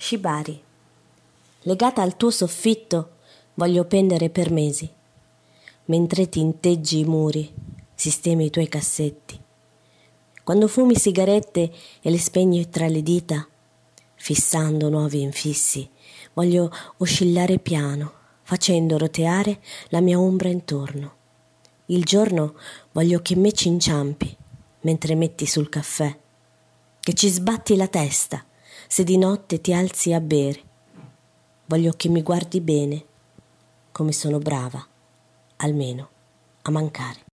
Shibari. Legata al tuo soffitto voglio pendere per mesi, mentre tinteggi i muri, sistemi i tuoi cassetti. Quando fumi sigarette e le spegni tra le dita, fissando nuovi infissi, voglio oscillare piano, facendo roteare la mia ombra intorno. Il giorno voglio che me ci inciampi mentre metti sul caffè, che ci sbatti la testa se di notte ti alzi a bere. Voglio che mi guardi bene, come sono brava, almeno, a mancare.